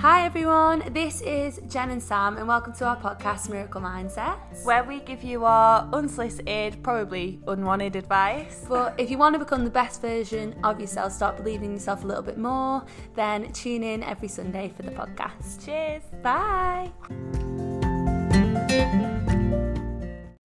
Hi everyone, this is Jen and Sam, and welcome to our podcast Miracle Mindset, where we give you our unsolicited, probably unwanted advice. But if you want to become the best version of yourself, start believing in yourself a little bit more, then tune in every Sunday for the podcast. Cheers. Bye.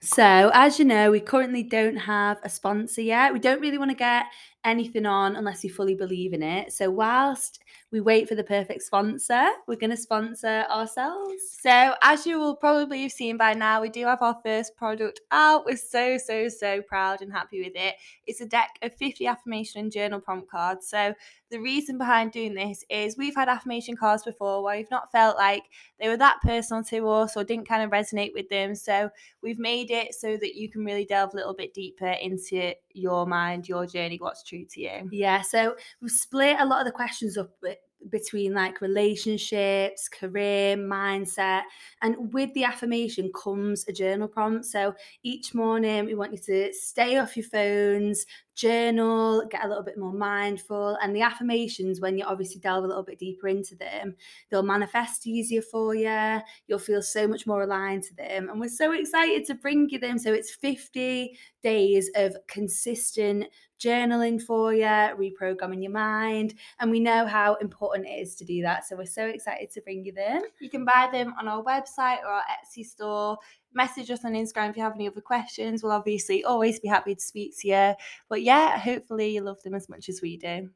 So, as you know, we currently don't have a sponsor yet. We don't really want to get anything on unless we fully believe in it. So, whilst we wait for the perfect sponsor, we're going to sponsor ourselves. So, as you will probably have seen by now, we do have our first product out. We're so, so, so proud and happy with it. It's a deck of 50 affirmation and journal prompt cards. So, the reason behind doing this is we've had affirmation cards before where we've not felt like they were that personal to us or didn't kind of resonate with them. So, we've made it so that you can really delve a little bit deeper into your mind, your journey, what's true to you. Yeah, so we've split a lot of the questions up between like relationships, career, mindset, and with the affirmation comes a journal prompt. So each morning we want you to stay off your phones, journal, get a little bit more mindful, and the affirmations when you obviously delve a little bit deeper into them, they'll manifest easier for you. You'll feel so much more aligned to them, and we're so excited to bring you them. So it's 50 days of consistent journaling for you, reprogramming your mind. And we know how important it is to do that. So we're so excited to bring you them. You can buy them on our website or our Etsy store. Message us on Instagram if you have any other questions. We'll obviously always be happy to speak to you. But yeah, hopefully you love them as much as we do.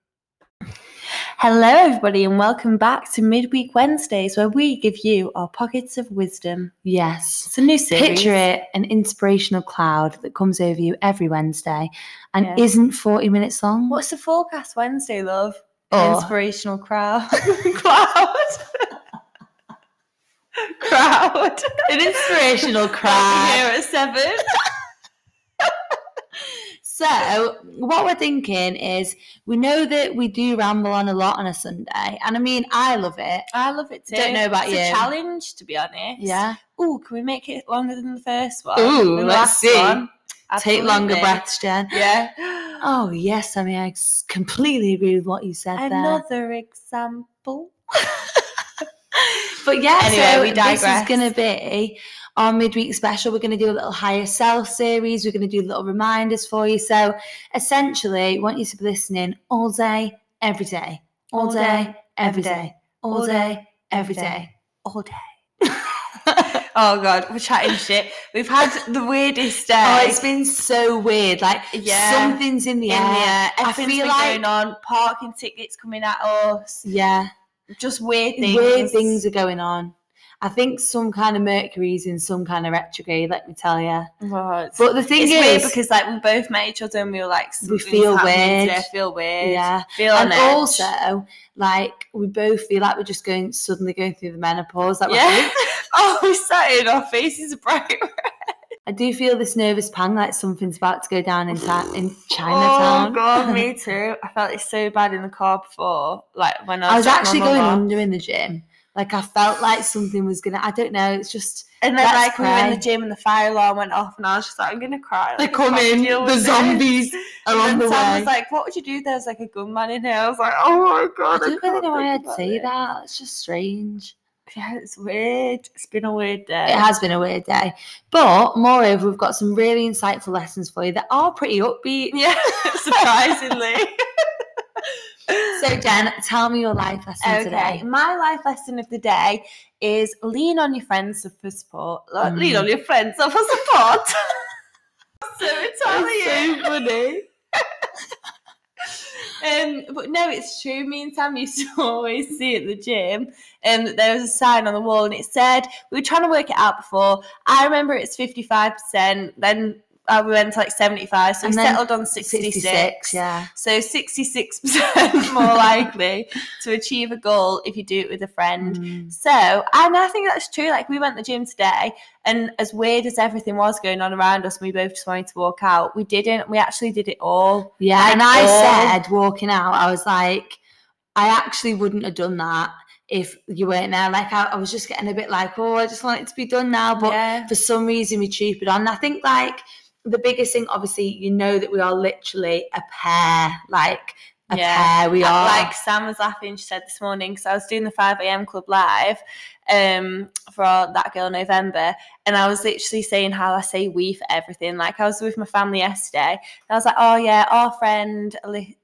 Hello, everybody, and welcome back to Midweek Wednesdays, where we give you our pockets of wisdom. Yes. It's a new series. Picture it an inspirational cloud that comes over you every Wednesday and Yeah. isn't 40 minutes long. What's the forecast Wednesday, love? Oh. Inspirational crowd. Cloud. crowd. An inspirational crowd. Here at seven. So, what we're thinking is we know that we do ramble on a lot on a Sunday. And I mean, I love it. I love it too. Don't know about it's you. a challenge, to be honest. Yeah. Ooh, can we make it longer than the first one? Ooh, The let's see. one? Take longer breaths, Jen. Yeah. Oh, yes. I mean, I completely agree with what you said there. Another example. But yeah, Anyway, so we this is going to be our midweek special. We're going to do a little higher self series. We're going to do little reminders for you. So essentially, want you to be listening all day, every day, all, All day, day, every day, day, all day, every day. day. All day. Oh god, we're chatting shit. We've had the weirdest day. Oh, it's been so weird. Like Yeah. something's in the in air. there. I Everything's feel like going on. Parking tickets coming at us. yeah, Just weird things. weird things are going on. I think some kind of Mercury's in some kind of retrograde. Let me tell you. It's- But the thing it's is, weird because like we both met each other and we were like, We feel weird. today, feel weird. yeah, Feel and also like we both feel like we're just going suddenly going through the menopause. Like yeah. oh, we started. Our faces are bright. red. I do feel this nervous pang, like something's about to go down in ta- in Oh Chinatown. god, me too. I felt it so bad in the car before, like when I I was, was actually going under in the gym. Like I felt like something was gonna. I don't know. It's just And then like we were in the gym and the fire alarm went off and I was just like, I'm gonna cry. Like, I can't coming, the this. zombies are on the Sam way. was like, What would you do? There's like a gunman in here. I was like, Oh my god. I god. don't really know why I'd say it." that. It's just strange. Yeah, it's weird. It's been a weird day. It has been a weird day, but moreover, we've got some really insightful lessons for you that are pretty upbeat. Yeah, surprisingly. So, Jen, tell me your life lesson Okay, today. my life lesson of the day is lean on your friends for support. Like, Lean Mm. on your friends for support. so Italian. so funny. Um, but no, it's true. Me and Sam used to always see at the gym, and there was a sign on the wall, and it said we were trying to work it out before. I remember it's fifty five percent. Then we went to like seventy five, so And we settled on sixty six. 66, yeah. So 66% more likely to achieve a goal if you do it with a friend. Mm. So, and I think that's true. Like, we went to the gym today, and as weird as everything was going on around us, we both just wanted to walk out, we didn't. We actually did it all. Yeah, Like, and I all- said walking out, I was like, I actually wouldn't have done that if you weren't there. Like, I, I was just getting a bit like, oh, I just want it to be done now. But yeah. for some reason, we trooped on. And I think, like, the biggest thing, obviously, you know that we are literally a pair. Like, a pair we are. Like Sam was laughing, she said this morning, because I was doing the 5am club live um, for That Girl November, and I was literally saying how I say we for everything. Like, I was with my family yesterday, and I was like, oh, yeah, our friend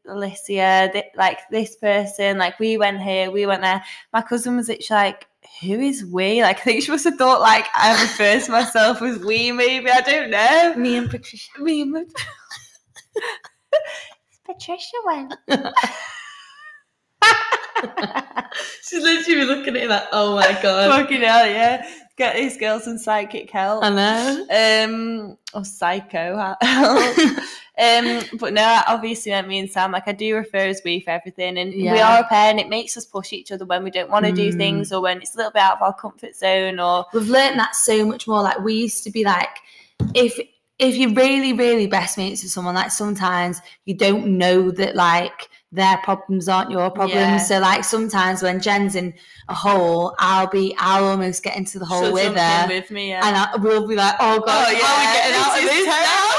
Alicia, th- like this person, like, we went here, we went there. My cousin was literally like, who is we? Like, I think she must have thought, like, I refer to myself as we, maybe. I don't know. me and Patricia. Me and Patricia went. She's literally looking at it like, oh my god. Fucking hell, yeah. Get these girls in psychic help. I know. Um, or psycho help. um, but no, obviously, meant me and Sam, like I do refer as we for everything, and we are a pair, and it makes us push each other when we don't want to do Mm. things, or when it's a little bit out of our comfort zone, or We've learned that so much more. Like we used to be like, if if you're really, really best mates with someone, like sometimes you don't know that like their problems aren't your problems. Yeah. So like sometimes when Jen's in a hole, I'll be I'll almost get into the hole she'll with her. with me. Yeah. and I, we'll be like, oh god, Oh, how are we yeah, getting out of this is now?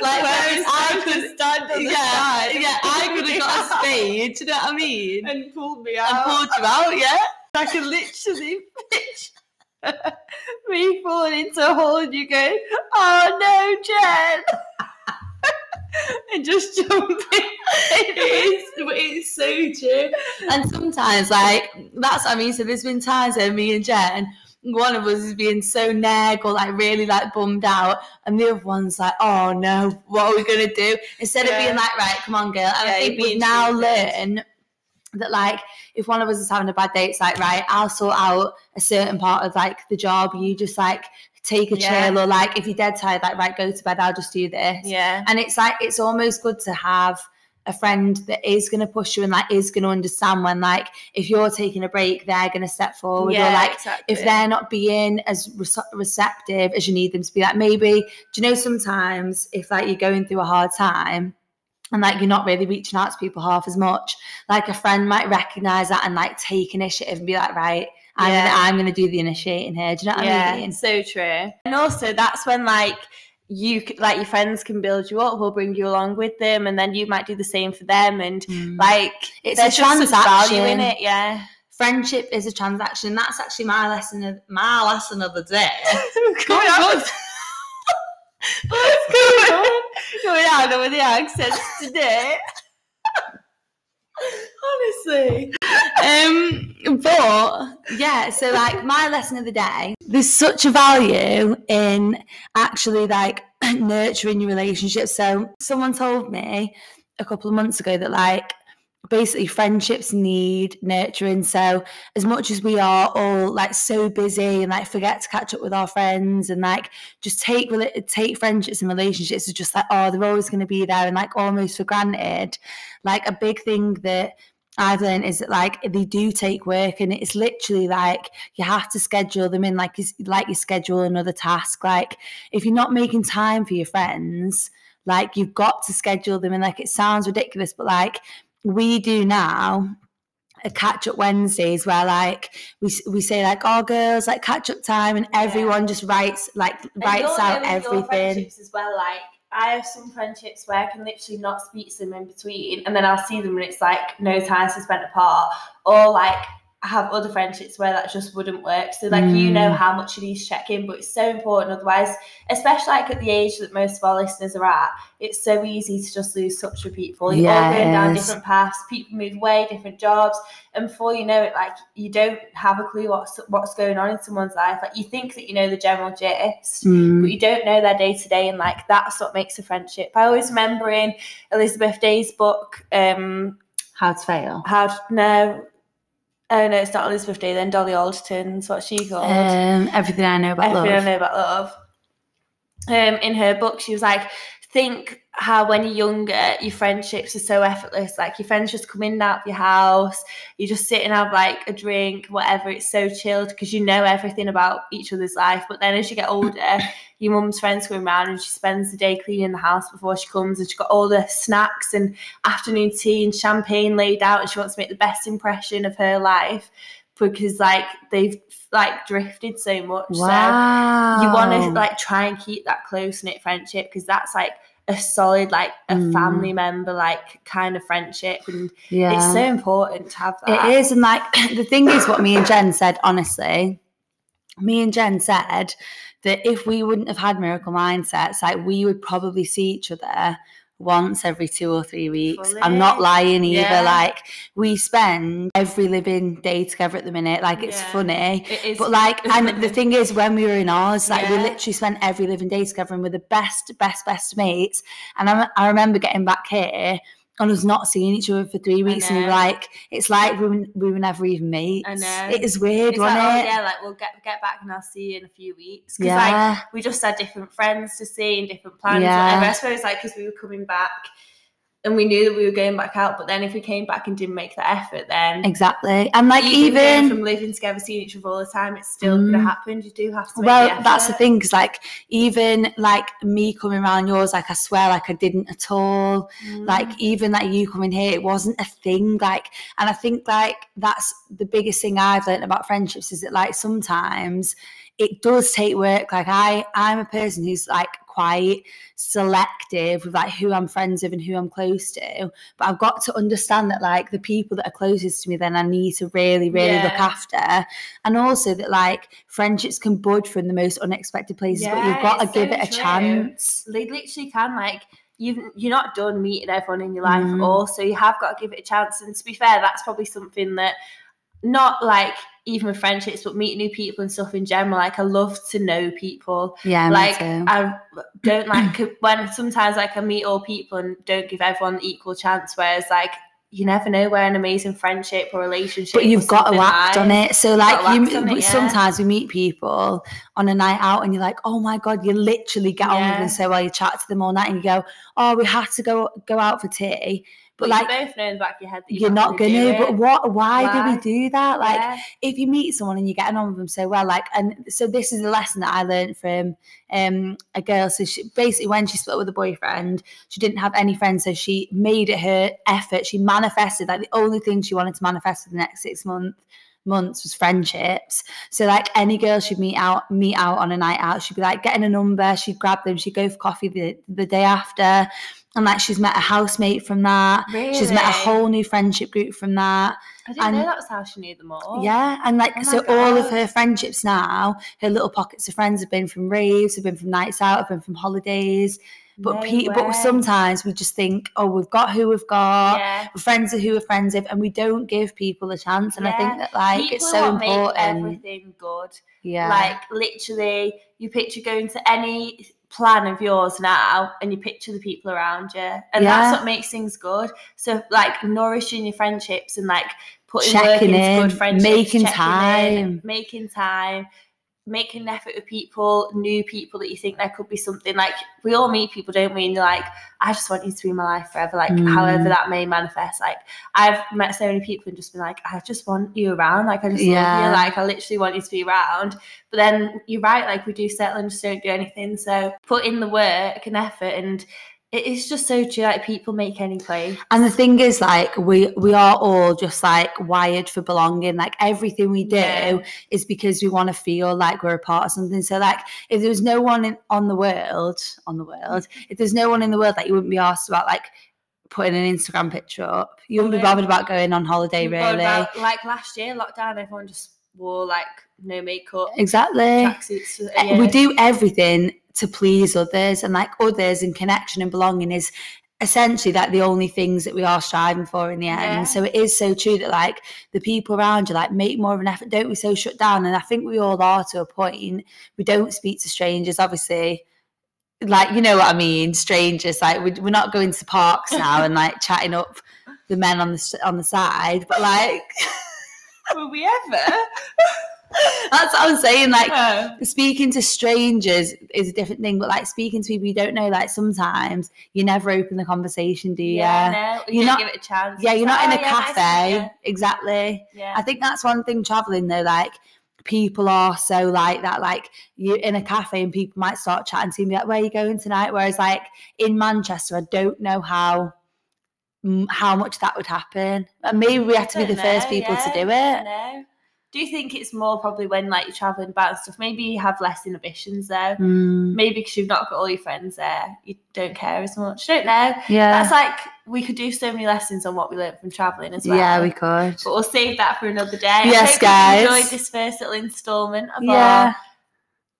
like Whereas I could stand on the yeah, side. yeah, I could have got a spade, do you know what I mean? and pulled me out. And pulled you out, yeah. I can literally picture me falling into a hole and you go, oh no, Jen. and just jumping. it's, it's so true. And sometimes, like, that's what I mean. So there's been times where me and Jen, one of us is being so neg or like really like bummed out, and the other one's like, oh no, what are we gonna do? Instead of being like, right, come on, girl. And Yeah, I think we've now learned that like if one of us is having a bad day, it's like, right, I'll sort out a certain part of like the job. You just like take a Yeah. chill, or like if you're dead tired, like right, go to bed, I'll just do this. Yeah. And it's like it's almost good to have a friend that is going to push you and like is going to understand when like if you're taking a break, they're going to step forward. or like exactly. if they're not being as rece- receptive as you need them to be, like maybe do you know sometimes if like you're going through a hard time. And like you're not really reaching out to people half as much. Like a friend might recognize that and like take initiative and be like, right, I'm Yeah. gonna I'm gonna do the initiating here. Do you know what yeah, I mean? so true. And also, that's when like you like your friends can build you up, will bring you along with them, and then you might do the same for them. And Mm. like, It's a value in transaction. it. Yeah. friendship is a transaction. That's actually my lesson of my lesson of the day. Going on. What's going on? Going on with the accents today. Honestly. Um, but yeah, so like my lesson of the day, there's such a value in actually like nurturing your relationship. So someone told me a couple of months ago that like basically friendships need nurturing. So as much as we are all like so busy and like forget to catch up with our friends and like just take take friendships and relationships as just like oh they're always going to be there and like almost for granted. Like a big thing that I've learned is that like they do take work and it's literally like you have to schedule them in like you, like you schedule another task. Like if you're not making time for your friends, like you've got to schedule them in. Like it sounds ridiculous, but like we do now a catch up Wednesdays where like we we say like oh girls like catch up time and everyone just writes like writes out everything. as well. Like I have some friendships where I can literally not speak to them in between, and then I'll see them and it's like no time to spend apart, or like. I have other friendships where that just wouldn't work. So like you know Mm. how much you need to check in, but it's so important. Otherwise, especially like at the age that most of our listeners are at, it's so easy to just lose touch with people. You're Yeah, all going down different paths, people move away, different jobs, and before you know it, like you don't have a clue what's what's going on in someone's life. Like you think that you know the general gist, Mm. but you don't know their day to day, and like that's what makes a friendship. I always remember in Elizabeth Day's book, um, How to fail. how to no. Oh no, it's not Elizabeth Day. Then Dolly Alderton's what's she called? Um, everything I know about Everything I know about love. Um, in her book, she was like, think how when you're younger, your friendships are so effortless. Like your friends just come in and out of your house, you just sit and have like a drink, whatever. It's so chilled because you know everything about each other's life. But then as you get older, your mum's friends come around and she spends the day cleaning the house before she comes, and she's got all the snacks and afternoon tea and champagne laid out, and she wants to make the best impression of her life because like they've like drifted so much. So you want to like try and keep that close knit friendship because that's like a solid like a Mm. family member like kind of friendship and Yeah. it's so important to have that It is, and like the thing is, what me and Jen said, honestly, me and Jen said that if we wouldn't have had miracle mindsets, like we would probably see each other once every two or three weeks. I'm not lying either. Yeah. Like we spend every living day together at the minute. Like it's Yeah. funny. It is But like, and the thing is, when we were in ours, like we literally spent every living day together, and we're the best, best, best mates. And I, I remember getting back here and us not seeing each other for three weeks, and we were like, it's like we were, we were never even mates. I know. It is weird, it's wasn't oh it? yeah, like we'll get get back and I'll see you in a few weeks. Because like yeah, we just had different friends to see and different plans. Yeah. Whatever. I suppose like because we were coming back and we knew that we were going back out, but then if we came back and didn't make that effort, then exactly. And like even, even from living together, seeing each other all the time, it's still Mm. gonna happen. You do have to. Well, the that's the thing, because like even like me coming around yours, like I swear, like I didn't at all. Mm. like even like you coming here it wasn't a thing like and i think like that's the biggest thing i've learned about friendships is that like sometimes it does take work. Like i i'm a person who's like quite selective with like who i'm friends with and who i'm close to. But i've got to understand that like the people that are closest to me then i need to really really look after. And also that like friendships can bud from the most unexpected places but you've got to it's give so it a true. chance. They literally can like you've you're not done meeting everyone in your life Mm. also you have got to give it a chance. And to be fair that's probably something that not like even with friendships but meeting new people and stuff in general like i love to know people yeah me like i don't like when sometimes like i meet all people and don't give everyone equal chance whereas like you never know where an amazing friendship or relationship but you've got to act on it. So You've like you, it, yeah. sometimes we meet people on a night out, and you're like, oh my god, you literally get on with Yeah. them so well. You chat to them all night, and you go, oh, we had to go go out for tea, but, like. you both know in the back of your head that You're not gonna, gonna, but what? Why, do we do that? Like, Yeah. if you meet someone and you're getting on with them so well, like, and so this is a lesson that I learned from um a girl. So she basically, when she split with a boyfriend, she didn't have any friends, so she made it her effort. She manifested like the only thing she wanted to manifest for the next six months months was friendships. So like any girl she'd meet out meet out on a night out, she'd be like getting a number, she'd grab them, she'd go for coffee the, the day after. And like she's met a housemate from that. Really? She's met a whole new friendship group from that. I didn't and- know that was how she knew them all. Yeah, and like Oh so, all of her friendships now, her little pockets of friends have been from raves, have been from nights out, have been from holidays. But No pe- but sometimes we just think, oh, we've got who we've got, yeah. we're friends with who we're friends with, and we don't give people a chance. And I think that like People it's so important. everything good. Yeah, Like literally, you picture going to any plan of yours now, and you picture the people around you, and Yeah. that's what makes things good. So like nourishing your friendships and like putting Checking work into in, good friendships, making checking in, time. making time. Making an effort with people, new people that you think there could be something like we all meet people, don't we? And you're like, I just want you to be in my life forever, like Mm. however that may manifest. Like I've met so many people and just been like, I just want you around. Like I just love you. Like I literally want you to be around. But then you're right, like we do settle and just don't do anything. So put in the work and effort and it is just so true. Like people make any place. And the thing is, like, we we are all just like wired for belonging. Like everything we do Yeah. is because we want to feel like we're a part of something. So, like, if there was no one in, on the world, on the world, if there's no one in the world that you wouldn't be asked about, like putting an Instagram picture up, you wouldn't be bothered about going on holiday, really. about- like last year, lockdown, everyone just wore like no makeup, exactly. tracksuits. for a Eh, we do everything to please others and like others and connection and belonging is essentially like the only things that we are striving for in the end. Yeah. so it is so true that like the people around you like make more of an effort. Don't we so shut down. And i think we all are to a point. We don't speak to strangers obviously. Like you know what i mean? Strangers like we, we're not going to parks now and like chatting up the men on the on the side but like Will we ever? that's what i'm saying like No. speaking to strangers is a different thing, but like speaking to people you don't know, like sometimes you never open the conversation, do you? Yeah, Yeah, no, You're you not- don't give it a chance. Yeah, you're not oh, in like, a "Oh, yeah, cafe. Exactly. Yeah. I think that's one thing traveling though, like people are so like that, like you're in a cafe and people might start chatting to you and be like, Where are you going tonight? Whereas like in Manchester, I don't know how how much that would happen. And maybe we have to be the first people yeah, to do it. know. Do you think it's more probably when like you're traveling about and stuff. Maybe you have less inhibitions though. Mm, Maybe because you've not got all your friends there, you don't care as much. Don't know. yeah. That's like we could do so many lessons on what we learned from traveling as well. yeah, we could. But we'll save that for another day. Yes, guys. Enjoyed this first little instalment of Yeah. our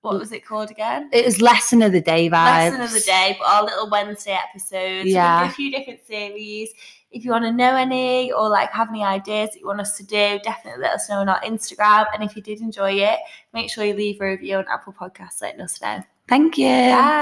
what was it called again? It was lesson of the day vibes. Lesson of the day, but our little Wednesday episodes. Yeah. A few different series. If you want to know any or like have any ideas that you want us to do, definitely let us know on our Instagram. And if you did enjoy it, make sure you leave a review on Apple Podcasts letting us know. Thank you. Bye.